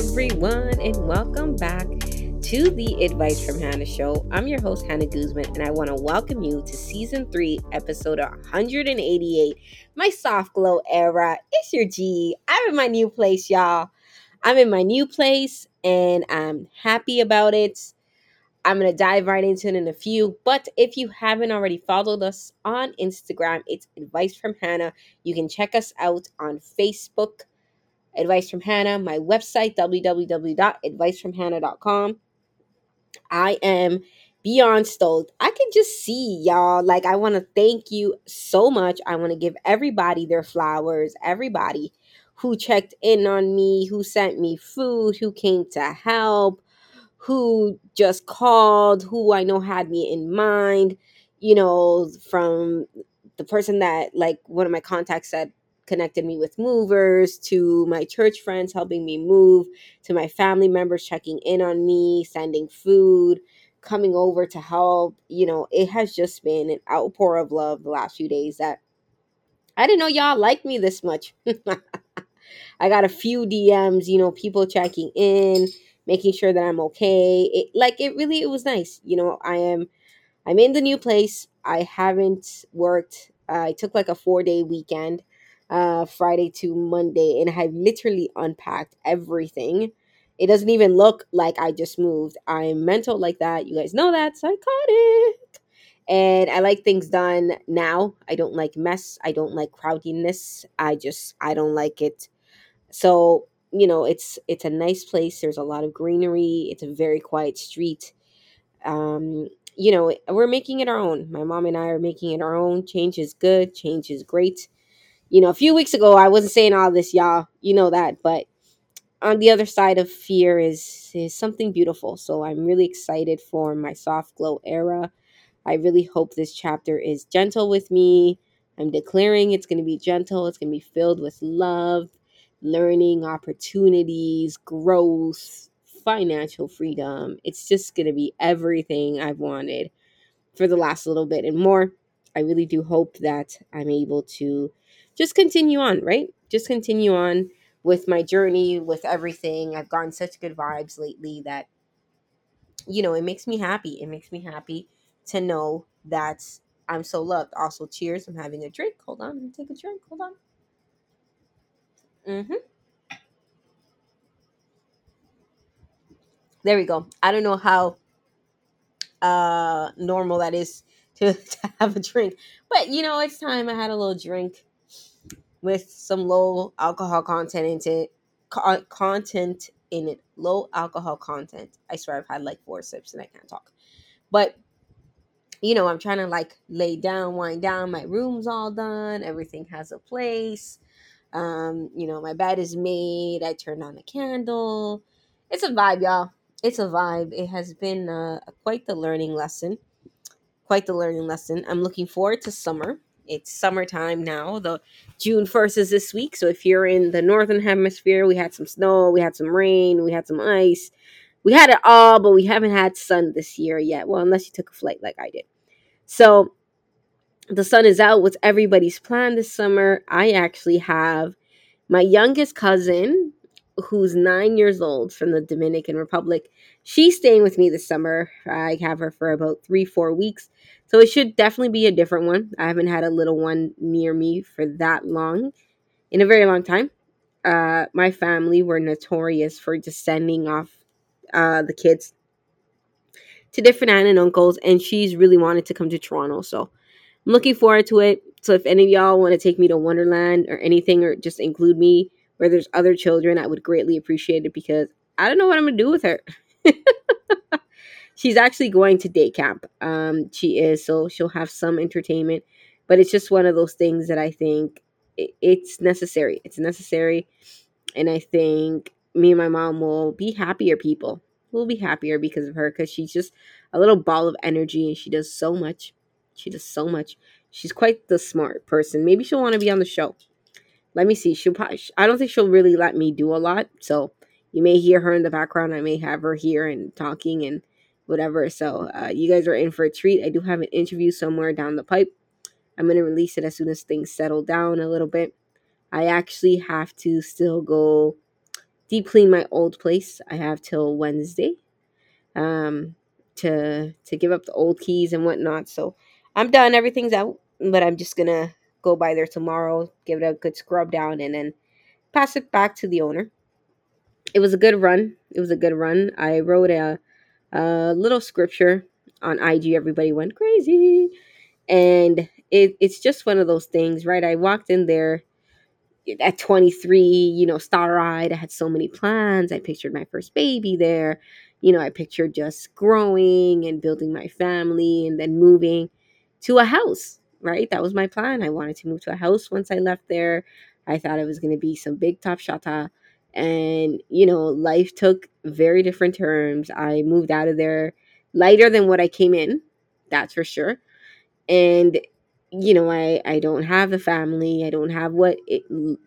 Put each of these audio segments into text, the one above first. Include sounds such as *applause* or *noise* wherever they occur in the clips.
Everyone, and welcome back to the Advice from Hannah show. I'm your host, Hannah Guzman, and I want to welcome you to season three, episode 188, my soft glow era. It's your G. I'm in my new place, y'all. I'm in my new place, and I'm happy about it. I'm going to dive right into it in a few. But if you haven't already followed us on Instagram, it's Advice from Hannah. You can check us out on Facebook Advice from Hannah, my website, www.advicefromhannah.com. I am beyond stoked. I can just see y'all. Like, I want to thank you so much. I want to give everybody their flowers, everybody who checked in on me, who sent me food, who came to help, who just called, who I know had me in mind. You know, from the person that, like, one of my contacts said, connected me with movers to my church friends helping me move to my family members checking in on me sending food coming over to help. You know it has just been an outpour of love the last few days that i didn't know y'all liked me this much. *laughs* I got a few dms you know people checking in making sure that i'm okay. It like it really it was nice. You know i am i'm in the new place. I haven't worked uh, i took like a four day weekend uh, Friday to Monday, and I literally unpacked everything. It doesn't even look like I just moved. I'm mental like that. You guys know that. Psychotic. And I like things done now. I don't like mess. I don't like crowdiness. I just I don't like it. So, you know, it's it's a nice place. There's a lot of greenery. It's a very quiet street. Um, you know, we're making it our own. My mom and I are making it our own. Change is good. Change is great you know, a few weeks ago I wasn't saying all this, y'all. You know that, but on the other side of fear is is something beautiful. So I'm really excited for my soft glow era. I really hope this chapter is gentle with me. I'm declaring it's going to be gentle. It's going to be filled with love, learning, opportunities, growth, financial freedom. It's just going to be everything I've wanted for the last little bit and more. I really do hope that I'm able to just continue on, right? Just continue on with my journey, with everything. I've gotten such good vibes lately that, you know, it makes me happy. It makes me happy to know that I'm so loved. Also, cheers. I'm having a drink. Hold on. Let me take a drink. Hold on. Mm-hmm. There we go. I don't know how uh normal that is to, *laughs* to have a drink. But you know, it's time I had a little drink with some low alcohol content in it. Co- content in it, low alcohol content. I swear I've had like four sips and I can't talk. But you know, I'm trying to like lay down, wind down. My room's all done. Everything has a place. Um, you know, my bed is made. I turned on a candle. It's a vibe, y'all. It's a vibe. It has been uh, quite the learning lesson. Quite the learning lesson. I'm looking forward to summer. It's summertime now. The June 1st is this week. So if you're in the northern hemisphere, we had some snow, we had some rain, we had some ice. We had it all, but we haven't had sun this year yet. Well, unless you took a flight like I did. So the sun is out. What's everybody's plan this summer? I actually have my youngest cousin, who's nine years old from the Dominican Republic. She's staying with me this summer. I have her for about three, four weeks. So it should definitely be a different one. I haven't had a little one near me for that long, in a very long time. Uh, my family were notorious for just sending off uh, the kids to different aunt and uncles, and she's really wanted to come to Toronto. So I'm looking forward to it. So if any of y'all want to take me to Wonderland or anything, or just include me where there's other children, I would greatly appreciate it because I don't know what I'm gonna do with her. *laughs* she's actually going to day camp. Um, she is, so she'll have some entertainment, but it's just one of those things that I think it, it's necessary. It's necessary, and I think me and my mom will be happier people. We'll be happier because of her, because she's just a little ball of energy, and she does so much. She does so much. She's quite the smart person. Maybe she'll want to be on the show. Let me see. She'll probably, I don't think she'll really let me do a lot. So you may hear her in the background. I may have her here and talking and whatever. So uh, you guys are in for a treat. I do have an interview somewhere down the pipe. I'm going to release it as soon as things settle down a little bit. I actually have to still go deep clean my old place. I have till Wednesday um, to to give up the old keys and whatnot. So I'm done. Everything's out, but I'm just gonna go by there tomorrow, give it a good scrub down, and then pass it back to the owner. It was a good run. It was a good run. I wrote a, a little scripture on IG. Everybody went crazy, and it, it's just one of those things, right? I walked in there at 23, you know, star eyed. I had so many plans. I pictured my first baby there. You know, I pictured just growing and building my family and then moving to a house, right? That was my plan. I wanted to move to a house once I left there. I thought it was going to be some big top shata. And, you know, life took very different terms. I moved out of there lighter than what I came in, that's for sure. And you know, I I don't have a family. I don't have what it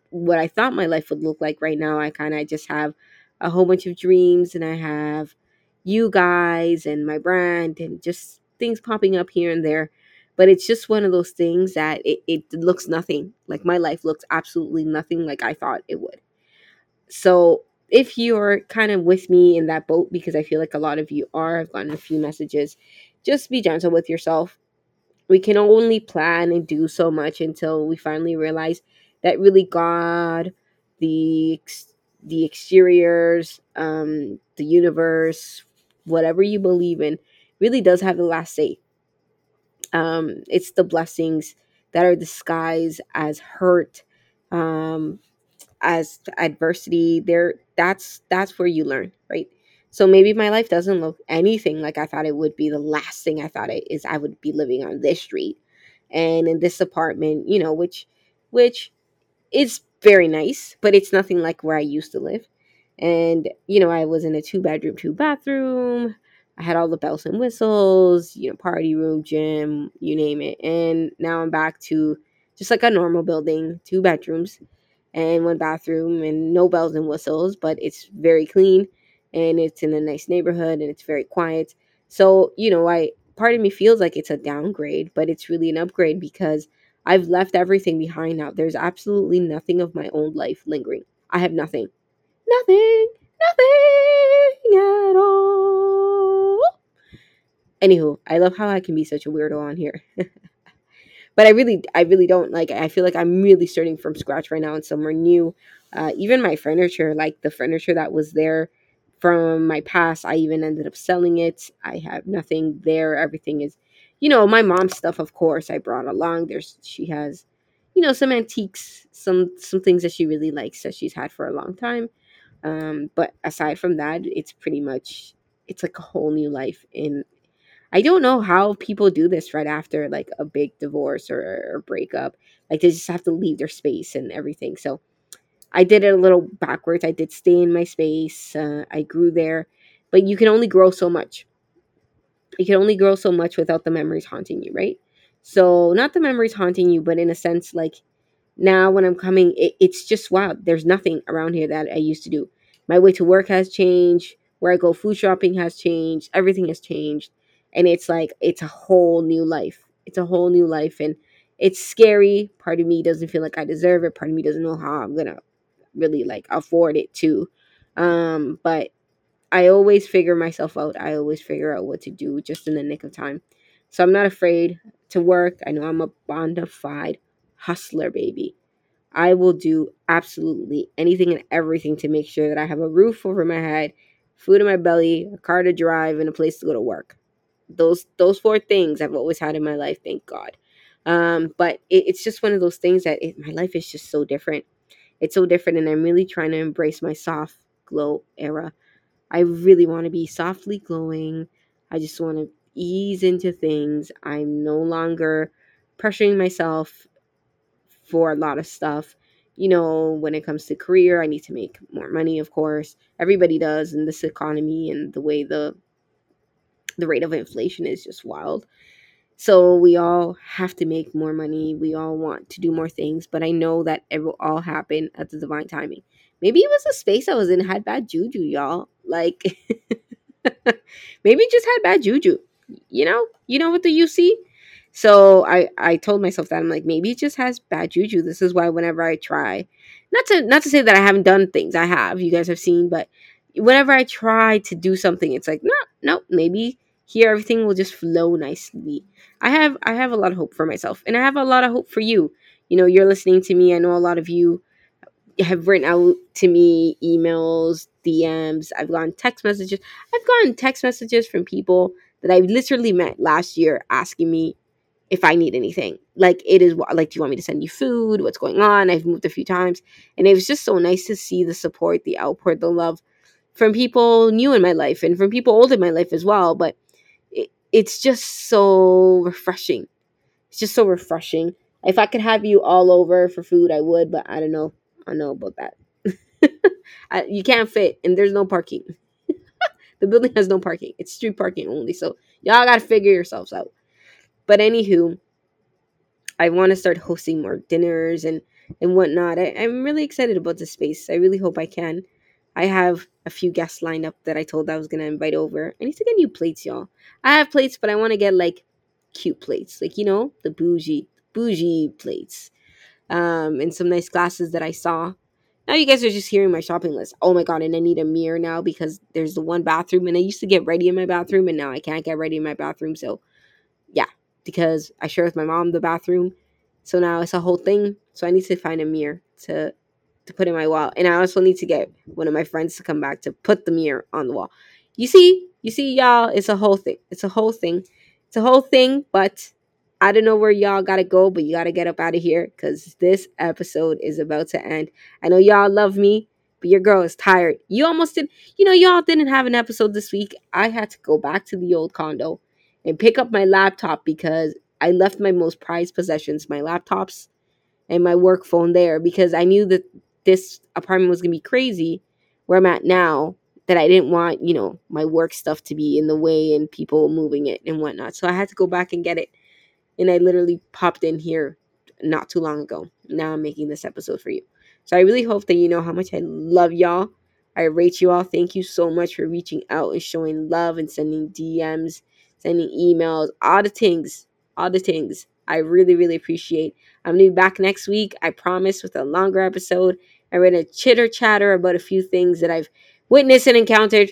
what I thought my life would look like right now. I kind of just have a whole bunch of dreams and I have you guys and my brand and just things popping up here and there. But it's just one of those things that it, it looks nothing. Like my life looks absolutely nothing like I thought it would. So if you're kind of with me in that boat, because I feel like a lot of you are, I've gotten a few messages, just be gentle with yourself we can only plan and do so much until we finally realize that really God, the the exteriors, um, the universe, whatever you believe in, really does have the last say. Um, it's the blessings that are disguised as hurt, um, as adversity. There, that's that's where you learn, right? So maybe my life doesn't look anything like I thought it would be. The last thing I thought it is I would be living on this street and in this apartment, you know, which which is very nice, but it's nothing like where I used to live. And you know, I was in a two bedroom, two bathroom. I had all the bells and whistles, you know, party room, gym, you name it. And now I'm back to just like a normal building, two bedrooms and one bathroom and no bells and whistles, but it's very clean and it's in a nice neighborhood and it's very quiet. So, you know, I part of me feels like it's a downgrade, but it's really an upgrade because I've left everything behind now. There's absolutely nothing of my own life lingering. I have nothing. Nothing. Nothing at all. Anywho, I love how I can be such a weirdo on here. *laughs* but I really, I really don't like. I feel like I'm really starting from scratch right now and somewhere new. Uh, even my furniture, like the furniture that was there from my past. I even ended up selling it. I have nothing there. Everything is, you know, my mom's stuff, of course, I brought along. There's she has, you know, some antiques, some some things that she really likes that she's had for a long time. Um, but aside from that, it's pretty much it's like a whole new life in I don't know how people do this right after like a big divorce or, or breakup. Like they just have to leave their space and everything. So I did it a little backwards. I did stay in my space. Uh, I grew there, but you can only grow so much. You can only grow so much without the memories haunting you, right? So not the memories haunting you, but in a sense, like now when I'm coming, it, it's just wow. There's nothing around here that I used to do. My way to work has changed. Where I go food shopping has changed. Everything has changed, and it's like it's a whole new life. It's a whole new life, and it's scary. Part of me doesn't feel like I deserve it. Part of me doesn't know how I'm gonna really like afford it to. Um, but I always figure myself out. I always figure out what to do just in the nick of time. So I'm not afraid to work. I know I'm a bona fide hustler, baby. I will do absolutely anything and everything to make sure that I have a roof over my head, food in my belly, a car to drive, and a place to go to work. Those those four things I've always had in my life, thank God. Um, but it, it's just one of those things that it, my life is just so different it's so different and i'm really trying to embrace my soft glow era i really want to be softly glowing I just want to ease into things. I'm no longer pressuring myself for a lot of stuff. You know, when it comes to career, I need to make more money, of course. Everybody does in this economy and the way the the rate of inflation is just wild. So we all have to make more money. We all want to do more things, but I know that it will all happen at the divine timing. Maybe it was a space I was in had bad juju, y'all. Like *laughs* maybe just had bad juju. You know, you know what the UC. So I I told myself that I'm like maybe it just has bad juju. This is why whenever I try, not to not to say that I haven't done things, I have. You guys have seen, but whenever I try to do something, it's like no, no, maybe here everything will just flow nicely. I have I have a lot of hope for myself, and I have a lot of hope for you. You know, you're listening to me. I know a lot of you have written out to me emails, DMs. I've gotten text messages. I've gotten text messages from people that I literally met last year asking me if I need anything. Like it is like, do you want me to send you food? What's going on? I've moved a few times, and it was just so nice to see the support, the output, the love from people new in my life and from people old in my life as well. But it, it's just so refreshing. It's just so refreshing. If I could have you all over for food, I would, but I don't know. I don't know about that. *laughs* I, you can't fit, and there's no parking. *laughs* the building has no parking. It's street parking only. So y'all gotta figure yourselves out. But anywho, I want to start hosting more dinners and and whatnot. I, I'm really excited about the space. I really hope I can. I have a few guests lined up that I told I was gonna invite over. I need to get new plates, y'all. I have plates, but I want to get like cute plates, like you know the bougie bougie plates, um, and some nice glasses that I saw. Now you guys are just hearing my shopping list. Oh my god, and I need a mirror now because there's the one bathroom, and I used to get ready in my bathroom, and now I can't get ready in my bathroom. So, yeah, because I share with my mom the bathroom, so now it's a whole thing. So I need to find a mirror to to put in my wall. And I also need to get one of my friends to come back to put the mirror on the wall. You see, you see, y'all, it's a whole thing. It's a whole thing. It's a whole thing, but I don't know where y'all gotta go, but you gotta get up out of here because this episode is about to end. I know y'all love me, but your girl is tired. You almost didn't—you know, y'all didn't have an episode this week. I had to go back to the old condo and pick up my laptop because I left my most prized possessions, my laptops and my work phone there because I knew that this apartment was gonna be crazy where I'm at now that I didn't want, you know, my work stuff to be in the way and people moving it and whatnot. So I had to go back and get it. And I literally popped in here not too long ago. Now I'm making this episode for you. So I really hope that you know how much I love y'all. I rate you all. Thank you so much for reaching out and showing love and sending DMs, sending emails, all the things, all the things. I really, really appreciate. I'm gonna be back next week. I promise with a longer episode. I'm gonna chitter chatter about a few things that I've witnessed and encountered,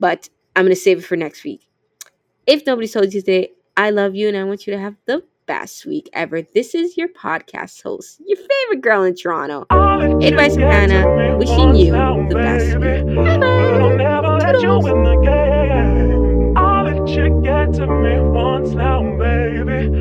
but I'm gonna save it for next week. If nobody told you today, I love you and I want you to have the best week ever. This is your podcast host, your favorite girl in Toronto, Advice Hannah, wishing you the best week ever. get to me once now, baby.